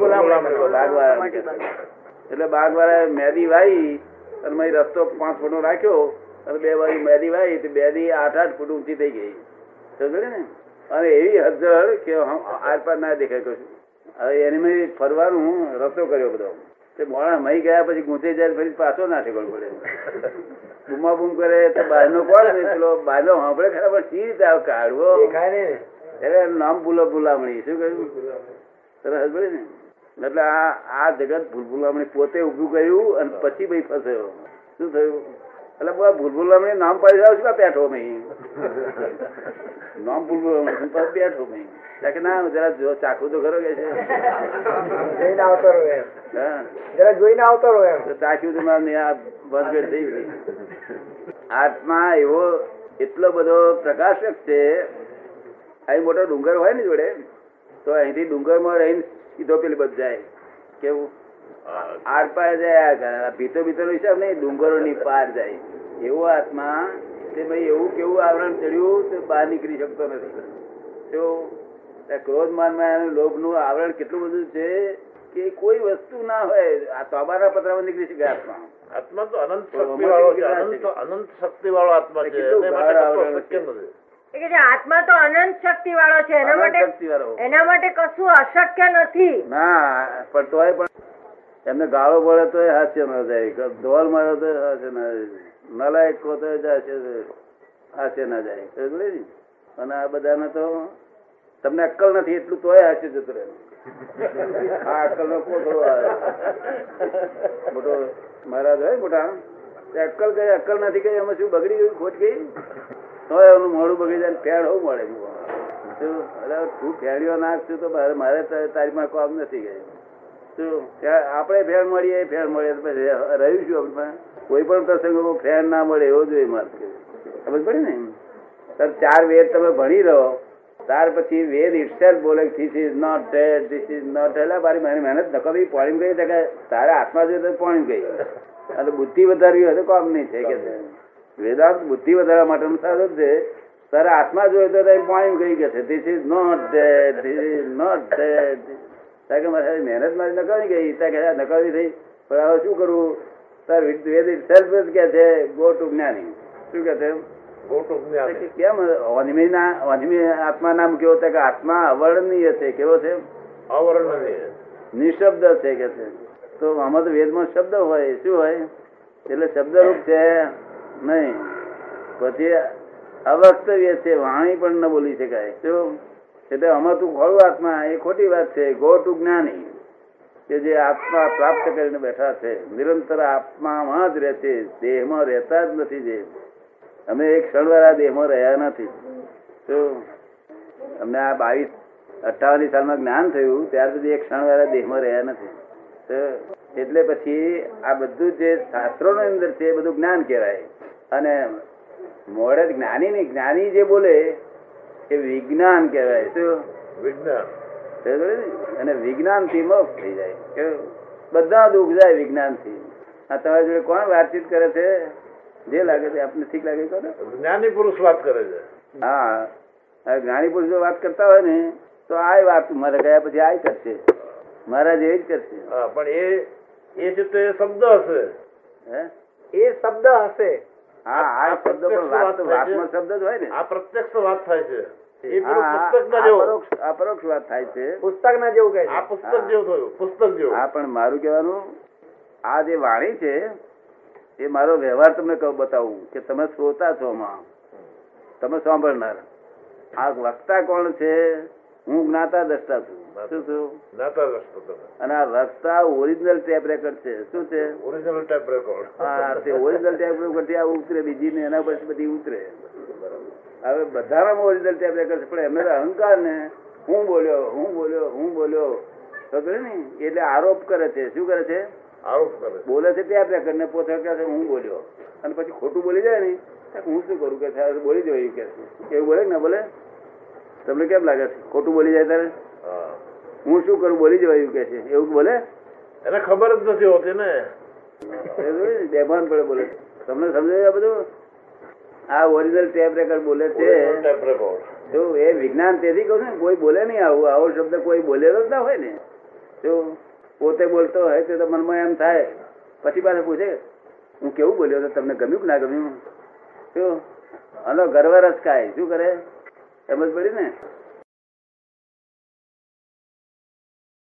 બાગવાળા એટલે બાગવાળા મેદી વાઈ અને રસ્તો પાંચ ફૂટનો રાખ્યો અને બે બાજુ મેદી વાઈ તો બેદી આઠ આઠ ફૂટ ઊંચી થઈ ગઈ. સમજે ને? અને એવી હજળ કે આર પાર ના દેખાય કશું હવે એની મેં ફરવાનું રસ્તો કર્યો બધો. તે મોડા મહી ગયા પછી ગુંચે જાય ફરી પાછો ના ઠેકણ પડે. બૂમા બૂમ કરે તો બહારનો કોણ ને પેલો બહારનો સાંભળે ખરા પણ સી રીતે આવ કાઢવો? એટલે નામ ભૂલો ભૂલામણી. શું કહ્યું? સરસ પડે ને? એટલે આ આ જગત ભૂલભુલામણી પોતે ઉભું કર્યું અને પછી ભાઈ ફસાયો. શું થયું? એટલે ભૂલભુલામણી નામ પાડી જાવ છું બેઠો મેં નામ ભૂલભુલામણી શું બેઠો મેં ત્યાં કે ના જરા જો ચાખું તો ખરો કે છે. જોઈને આવતો રહો એમ. હા. જરા જોઈને આવતો રહો એમ. ચાખ્યું તો મારે આ બંધ થઈ ગઈ. આત્મા એવો એટલો બધો પ્રકાશક છે અહીં મોટો ડુંગર હોય ને જોડે તો અહીંથી ડુંગરમાં રહીને સીધો પેલી બધ જાય કેવું આર પાર જાય ભીતો ભીતો હિસાબ નહીં ડુંગરો ની પાર જાય. એવો આત્મા તે ભાઈ એવું કેવું આવરણ ચડ્યું તે બહાર નીકળી શકતો નથી. તો ક્રોધ માનમાં લોભનું આવરણ કેટલું બધું છે કે કોઈ વસ્તુ ના હોય. આ તોબાના પતરામાં નીકળી શકે આત્મા. આત્મા તો અનંત શક્તિ વાળો છે. અનંત શક્તિ વાળો આત્મા છે. એ કે આત્મા તો અનંત શક્તિ વાળો છે. એના માટે એના માટે કશું અશક્ય નથી. ના પણ તોય પણ એમને ગાળો પડે તો હાસ્ય ન જાય. ધોલ મારે તો હાસ્ય ના જાય. નલાયક કહો તો હાસ્ય ના જાય? અને આ બધાને તો તમને અક્કલ નથી એટલું તોય હાસ્ય જતું રહે. આ અક્કલ નો કોથળો આવે. મોટો મહારાજ હોય મોટા. અક્કલ કઈ અક્કલ નથી કઈ? એમાં શું બગડી ગયું? ખોટ ગઈ? તોય એનું મોડું બગડી જાય પેડ હોવું મળે તું ફેડ્યો નાખશું તો મારે તા- તારીમાં કામ નથી ગયું આપણે ફેર મળીએ ફેર મળીએ પછી રહ્યું છું આપણે કોઈ પણ પ્રસંગોમાં ફેર ના મળે, એવો જોઈએ મારે. ખબર પડે ને? સર ચાર વેદ તમે ભણી રહો, ત્યાર પછી વેદ ઇટસેલ્ફ બોલે this is not dead this is not એટલે મારી મારી મહેનત નકરી પોણી ગઈ, તો કે તારે આત્મા જોઈએ તો પોણી ગઈ. અને બુદ્ધિ વધારવી હોય તો કામ નહીં છે કે. વેદાંત બુદ્ધિ વધારવા માટેનું સાધન છે. તારે આત્મા જોઈએ તો તારી પાણી ગઈ કે છે? This is not dead this is not dead ત્યાં કે મારે મહેનત મારી નકારી ગઈ. ત્યાં કે આ થઈ. પણ હવે શું કરવું તાર વેદ સેલ્ફ જ કે છે ગો ટુ જ્ઞાની. શું કે છે કેમ? અનિમય ના અનિમય આત્મા નામ કેવો છે? કે આત્મા અવર્ણનીય છે. કેવો છે અવર્ણનીય. નિશબ્દ છે કે છે. તો આમાં તો વેદમાં શબ્દ હોય. શું હોય? એટલે શબ્દરૂપ છે. નહીં. પછી અવક્તવ્ય છે, વાણી પણ ન બોલી શકાય. શું? એટલે તું ખોળું આત્મા, એ ખોટી વાત છે. ગો ટુ જ્ઞાની, કે જે આત્મા પ્રાપ્ત કરીને બેઠા છે. નિરંતર આત્મામાં જ રહે દેહમાં રહેતા જ નથી જે. અમે એક ક્ષણવાળા દેહમાં રહ્યા નથી. તો અમને આ બાવીસ અઠ્ઠાવન સાલમાં જ્ઞાન થયું, ત્યાર પછી એક ક્ષણવાળા દેહમાં રહ્યા નથી. એટલે પછી આ બધું જે શાસ્ત્રોની અંદર છે એ બધું જ્ઞાન કહેવાય. અને મોડે જ્ઞાની નહીં જ્ઞાની જે બોલે એ વિજ્ઞાન કહેવાય. શું? વિજ્ઞાન. અને વિજ્ઞાનથી મોક્ષ થઈ જાય. કે બધા દુઃખ જાય વિજ્ઞાનથી આ તમારી જોડે કોણ વાતચીત કરે છે? જે લાગે છે આપને ઠીક લાગે કરો જ્ઞાની પુરુષ વાત કરે છે. હા. જ્ઞાની પુરુષ વાત કરતા હોય ને તો આ વાત મારે ગયા પછી આ કરશે. મારા જેવી જ કરશે. હા પણ એ એ છે તો એ શબ્દ હશે હે? એ શબ્દ હશે. હા આ શબ્દ પણ વાત વાતમાં શબ્દ જ હોય ને. આ પ્રત્યક્ષ વાત થાય છે. એ હા, પેલું હા, પુસ્તક ના જેવું. પરોક્ષ- આ પરોક્ષ વાત થાય છે. પુસ્તક ના જેવું કહે આ પુસ્તક જેવું થયું પુસ્તક જેવું. હા પણ મારું કહેવાનું આ જે વાણી છે એ મારો વ્યવહાર તમને કહું બતાવું કે તમે શ્રોતા છો માં તમે સાંભળનાર. આ વક્તા કોણ છે? હું જ્ઞાતા દ્રષ્ટા છું. શું છું નાતા રસ્તો તમે અને આ રસ્તા ઓરિજિનલ ટેપ રેકર્ડ છે. શું છે? ઓરિજિનલ ટેપ રેકોર્ડ હા તે ઓરિજિનલ ટેપ રેકોર્ડ આ ઉતરે બીજી ને એના પછી બધી ઉતરે. હવે બધામાં ઓરિજિનલ ટેપ રેકોર્ડ છે પણ એમને અહંકાર ને હું બોલ્યો હું બોલ્યો હું બોલ્યો. ખબર ને એટલે આરોપ કરે છે. શું કરે છે? આરોપ કરે બોલે છે ટેપ રેકર્ડ ને પોતે કહે છે હું બોલ્યો. અને પછી ખોટું બોલી જાય ને હું શું કરું? કે બોલી જવાયું કે એવું બોલે ને બોલે? તમને કેમ લાગે છે? ખોટું બોલી જાય ત્યારે હા. શું કરું? બોલી જવાયું કે છે. એવું બોલે? એને ખબર જ નથી હોતી ને. બેભાન પડે બોલે. તમને સમજાય બધું? આ ઓરિજિનલ ટેપ રેકર્ડ બોલે છે. તો એ વિજ્ઞાન તેથી કહું ને કોઈ બોલે નહીં આવું. આવો શબ્દ કોઈ બોલેલો જ ના હોય ને. જો પોતે બોલતો હોય તો તો મનમાં એમ થાય. પછી પાછું પૂછે હું કેવું બોલ્યો તો? તમને ગમ્યું કે ના ગમ્યું? આનો ગર્વ રસકાય શું કરે? સમજ પડી ને.